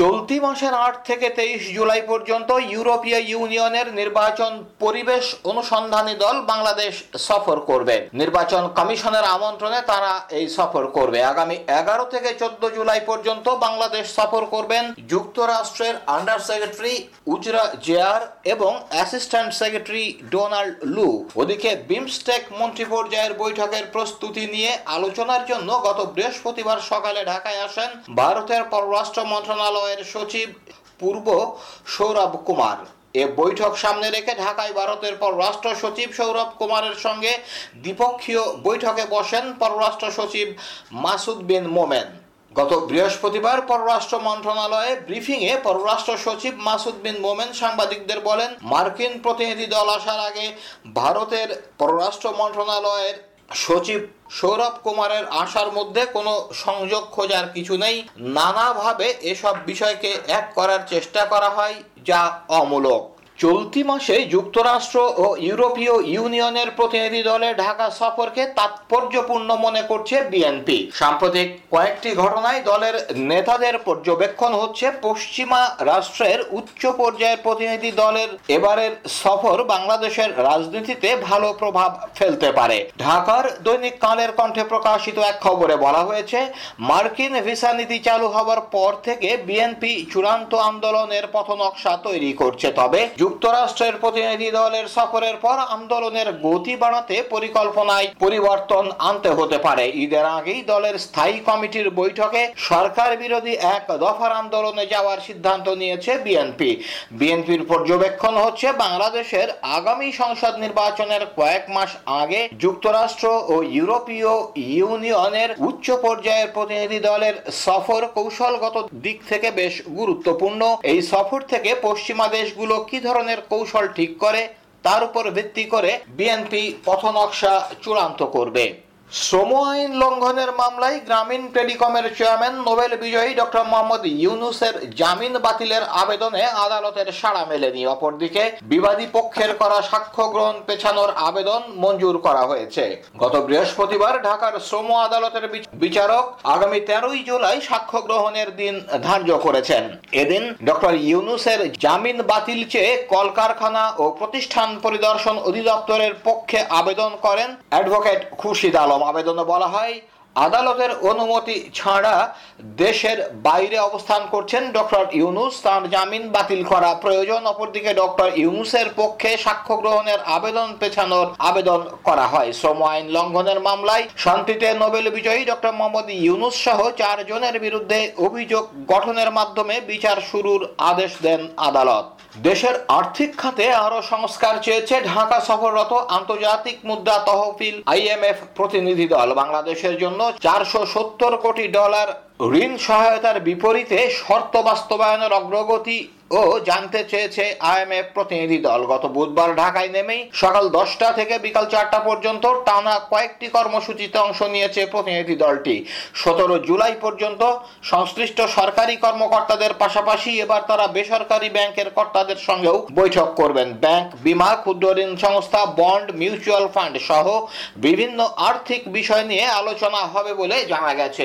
চলতি মাসের আট থেকে তেইশ জুলাই পর্যন্ত ইউরোপীয় ইউনিয়নের নির্বাচন পরিবেশ অনুসন্ধানী দল বাংলাদেশ সফর করবে। নির্বাচন কমিশনের আমন্ত্রণে তারা এই সফর করবে। আগামী এগারো থেকে চোদ্দ জুলাই পর্যন্ত বাংলাদেশ সফর করবেন যুক্তরাষ্ট্রের আন্ডার সেক্রেটারি উজরা জেয়ার এবং অ্যাসিস্ট্যান্ট সেক্রেটারি ডোনাল্ড লু। ওদিকে বিমস্টেক মন্ত্রী পর্যায়ের বৈঠকের প্রস্তুতি নিয়ে আলোচনার জন্য গত বৃহস্পতিবার সকালে ঢাকায় আসেন ভারতের পররাষ্ট্র মন্ত্রণালয়ের সচিব পূর্ব সৌরভ কুমার। এ বৈঠক সামনে রেখে ঢাকায় ভারতের পররাষ্ট্র সচিব সৌরভ কুমারের সঙ্গে দ্বিপক্ষীয় বৈঠকে বসেন পররাষ্ট্র সচিব মাসুদ বিন মোমেন। গত বৃহস্পতিবার পররাষ্ট্র মন্ত্রণালয়ে ব্রিফিংয়ে পররাষ্ট্র সচিব মাসুদ বিন মোমেন সাংবাদিকদের বলেন, মার্কিন প্রতিনিধি দল আসার আগে ভারতের পররাষ্ট্র মন্ত্রণালয়ের সচিব সৌরভ কুমারের আশার মধ্যে কোনো সংযোগ খোঁজার কিছু নেই। নানাভাবে এসব বিষয়কে এক করার চেষ্টা করা হয়, যা অমূলক। চলতি মাসে যুক্তরাষ্ট্র ও ইউরোপীয় ইউনিয়নের প্রতিনিধি দলের ঢাকা সফরকে তাৎপর্যপূর্ণ মনে করছে বিএনপি। সাম্প্রতিক কয়েকটি ঘটনায় দলের নেতাদের পর্যবেক্ষণ হচ্ছে পশ্চিমা রাষ্ট্রের উচ্চ পর্যায়ের প্রতিনিধি দলের এবারের সফর বাংলাদেশের রাজনীতিতে ভালো প্রভাব ফেলতে পারে। ঢাকার দৈনিক কালের কণ্ঠে প্রকাশিত এক খবরে বলা হয়েছে, মার্কিন ভিসা নীতি চালু হওয়ার পর থেকে বিএনপি চূড়ান্ত আন্দোলনের পথনকশা তৈরি করছে। তবে যুক্তরাষ্ট্রের প্রতিনিধি দলের সফরের পর আন্দোলনের গতি বাড়াতে পরিকল্পনায় পরিবর্তন আনতে হতে পারে। ঈদের আগেই দলের স্থায়ী কমিটির বৈঠকে সরকার বিরোধী এক দফার আন্দোলনে যাওয়ার সিদ্ধান্ত নিয়েছে বিএনপি। বিএনপির পর্যবেক্ষণ হচ্ছে, বাংলাদেশের আগামী সংসদ নির্বাচনের কয়েক মাস আগে যুক্তরাষ্ট্র ও ইউরোপীয় ইউনিয়নের উচ্চ পর্যায়ের প্রতিনিধি দলের সফর কৌশলগত দিক থেকে বেশ গুরুত্বপূর্ণ। এই সফর থেকে পশ্চিমা দেশগুলো কি ধরনের কৌশল ঠিক করে তার উপর ভিত্তি করে বিএনপি পথনকশা চূড়ান্ত করবে। শ্রম আইন লঙ্ঘনের মামলায় গ্রামীণ টেলিকমের চেয়ারম্যান, নোবেল বিজয়ী ডক্টর মোহাম্মদ ইউনুসের জামিন বাতিলের আবেদনে আদালতের সাড়া মেলেনি। অপরদিকে বিবাদী পক্ষের করা সাক্ষ্য গ্রহণ পেছানোর আবেদন মঞ্জুর করা হয়েছে। গত বৃহস্পতিবার ঢাকার শ্রম আদালতের বিচারক আগামী তেরোই জুলাই সাক্ষ্য গ্রহণের দিন ধার্য করেছেন। এদিন ডক্টর ইউনুসের জামিন বাতিল চেয়ে কলকারখানা ও প্রতিষ্ঠান পরিদর্শন অধিদপ্তরের পক্ষে আবেদন করেন অ্যাডভোকেট খুরশিদ আলম। আবেদনে বলা হয়। আদালতের অনুমতি ছাড়া দেশের বাইরে অবস্থান করছেন ডক্টর ইউনুস। তার জামিন বাতিল করা প্রয়োজন। অপরদিকে ডক্টর ইউনুসের পক্ষে সাক্ষ্য গ্রহণের আবেদন পেছানোর আবেদন করা হয়। শ্রম আইন লঙ্ঘনের মামলায় শান্তিতে নোবেল বিজয়ী ডক্টর মোহাম্মদ ইউনুস সহ চার জনের বিরুদ্ধে অভিযোগ গঠনের মাধ্যমে বিচার শুরুর আদেশ দেন আদালত। দেশের আর্থিক খাতে আরও সংস্কার চেয়েছে ঢাকা সফররত আন্তর্জাতিক মুদ্রা তহবিল আইএমএফ প্রতিনিধি দল। বাংলাদেশের জন্য চারশো সত্তর কোটি ডলার ঋণ সহায়তার বিপরীতে শর্ত বাস্তবায়নের অগ্রগতি ও জানতে চেয়েছে আইএমএফ প্রতিনিধি দল। গত বুধবার ঢাকায় নেমেই সকাল দশটা থেকে বিকাল চারটা পর্যন্ত টানা কয়েকটি কর্মসূচিতে অংশ নিয়েছে প্রতিনিধি দলটি। সতেরো জুলাই পর্যন্ত সংশ্লিষ্ট সরকারি কর্মকর্তাদের পাশাপাশি এবার তারা বেসরকারি ব্যাংকের কর্তাদের সঙ্গেও বৈঠক করবেন। ব্যাংক, বিমা, ক্ষুদ্র ঋণ সংস্থা, বন্ড, মিউচুয়াল ফান্ড সহ বিভিন্ন আর্থিক বিষয় নিয়ে আলোচনা হবে বলে জানা গেছে।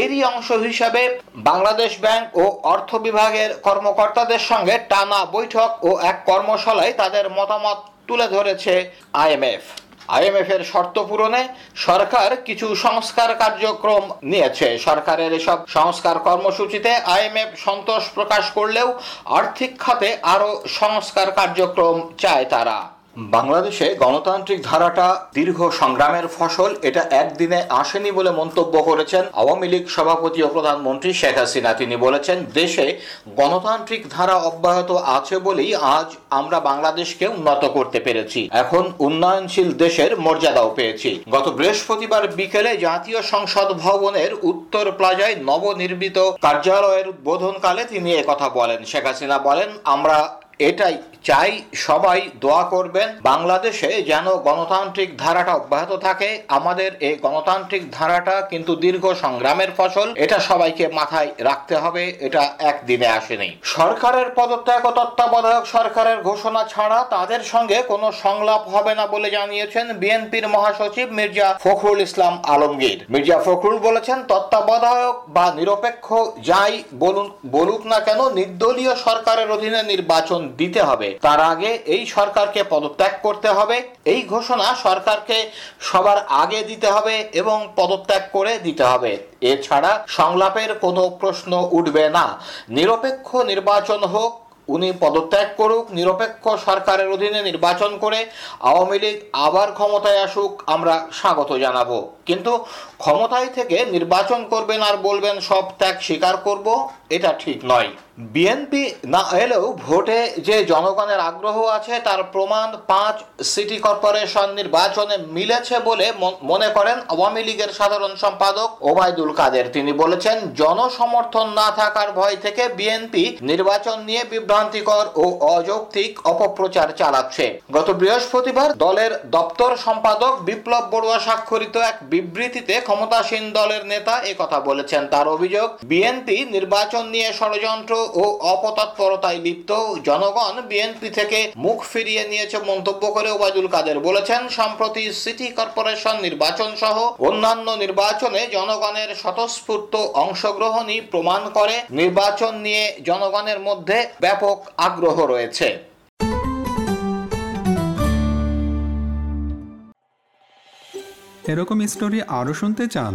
এরই অংশ হিসাবে বাংলাদেশ ব্যাংক ও অর্থ বিভাগের কর্মকর্তাদের সঙ্গে টানা বৈঠক ও এক কর্মশালায় তাদের মতামত তুলে ধরেছে আইএমএফ। আইএমএফ এর শর্ত পূরণে সরকার কিছু সংস্কার কার্যক্রম নিয়েছে। সরকারের এসব সংস্কার কর্মসূচিতে আইএমএফ সন্তোষ প্রকাশ করলেও আর্থিক খাতে আরও সংস্কার কার্যক্রম চায় তারা। বাংলাদেশে গণতান্ত্রিক ধারাটা দীর্ঘ সংগ্রামের ফসল, এটা একদিনে আসেনি বলে মন্তব্য করেছেন আওয়ামী লীগ সভাপতি ও প্রধানমন্ত্রী শেখ হাসিনা। তিনি বলেছেন, দেশে গণতান্ত্রিক ধারা অব্যাহত আছে বলেই আজ আমরা বাংলাদেশকে উন্নত করতে পেরেছি। এখন উন্নয়নশীল দেশের মর্যাদাও পেয়েছি। গত বৃহস্পতিবার বিকেলে জাতীয় সংসদ ভবনের উত্তর প্লাজায় নবনির্মিত কার্যালয়ের উদ্বোধনকালে তিনি কথা বলেন। শেখ হাসিনা বলেন, আমরা এটাই চাই সবাই দোয়া করবেন, বাংলাদেশে যেন গণতান্ত্রিক ধারাটা অব্যাহত থাকে। আমাদের এই গণতান্ত্রিক ধারাটা কিন্তু দীর্ঘ সংগ্রামের ফসল, এটা সবাইকে মাথায় রাখতে হবে, এটা একদিনে আসেনি। সরকারের পদত্যাগ ও তত্ত্বাবধায়ক সরকারের ঘোষণা ছাড়া তাদের সঙ্গে কোনো সংলাপ হবে না বলে জানিয়েছেন বিএনপির মহাসচিব মির্জা ফখরুল ইসলাম আলমগীর। মির্জা ফখরুল বলেছেন, তত্ত্বাবধায়ক বা নিরপেক্ষ যাই বলুন, বলুক না কেন, নির্দলীয় সরকারের অধীনে নির্বাচন দিতে হবে। তার আগে এই সরকারকে পদত্যাগ করতে হবে। এই ঘোষণা সরকারকে সবার আগে দিতে হবে এবং পদত্যাগ করে দিতে হবে। এছাড়া সংলাপের কোনো প্রশ্ন উঠবে না। নিরপেক্ষ নির্বাচন হোক, উনি পদত্যাগ করুক, নিরপেক্ষ সরকারের অধীনে নির্বাচন করে আওয়ামী লীগ আবার ক্ষমতায় আসুক, আমরা স্বাগত জানাব। কিন্তু ক্ষমতায় থেকে নির্বাচন করবেন আর বলবেন সব ত্যাগ স্বীকার করব, এটা ঠিক নয়। বিএনপি না এলেও ভোটে যে জনগণের আগ্রহ আছে, তার প্রমাণ পাঁচ সিটি কর্পোরেশন নির্বাচনে মিলেছে বলে মন- করেন আওয়ামী লীগের সাধারণ সম্পাদক ওবায়দুল কাদের। তিনি বলেছেন, জনসমর্থন না থাকার ভয় থেকে বিএনপি নির্বাচন নিয়ে বিভ্রান্তিকর ও অযৌক্তিক অপপ্রচার চালাচ্ছে। গত বৃহস্পতিবার দলের দপ্তর সম্পাদক বিপ্লব বড়ুয়া স্বাক্ষরিত এক বিবৃতিতে ক্ষমতাসীন দলের নেতা কথা বলেছেন। তার অভিযোগ বিএনপি নির্বাচন নিয়ে ষড়যন্ত্র ও অপতৎপরতায় লিপ্ত জনগণ বিএনপি থেকে মুখ ফিরিয়ে নিয়েছে মন্তব্য করে ওবায়দুল কাদের। বলেছেন, সম্প্রতি সিটি কর্পোরেশন নির্বাচন সহ অন্যান্য নির্বাচনে জনগণের স্বতঃস্ফূর্ত অংশগ্রহণই প্রমাণ করে নির্বাচন নিয়ে জনগণের মধ্যে ব্যাপক আগ্রহ রয়েছে। এরকম স্টোরি আরও শুনতে চান?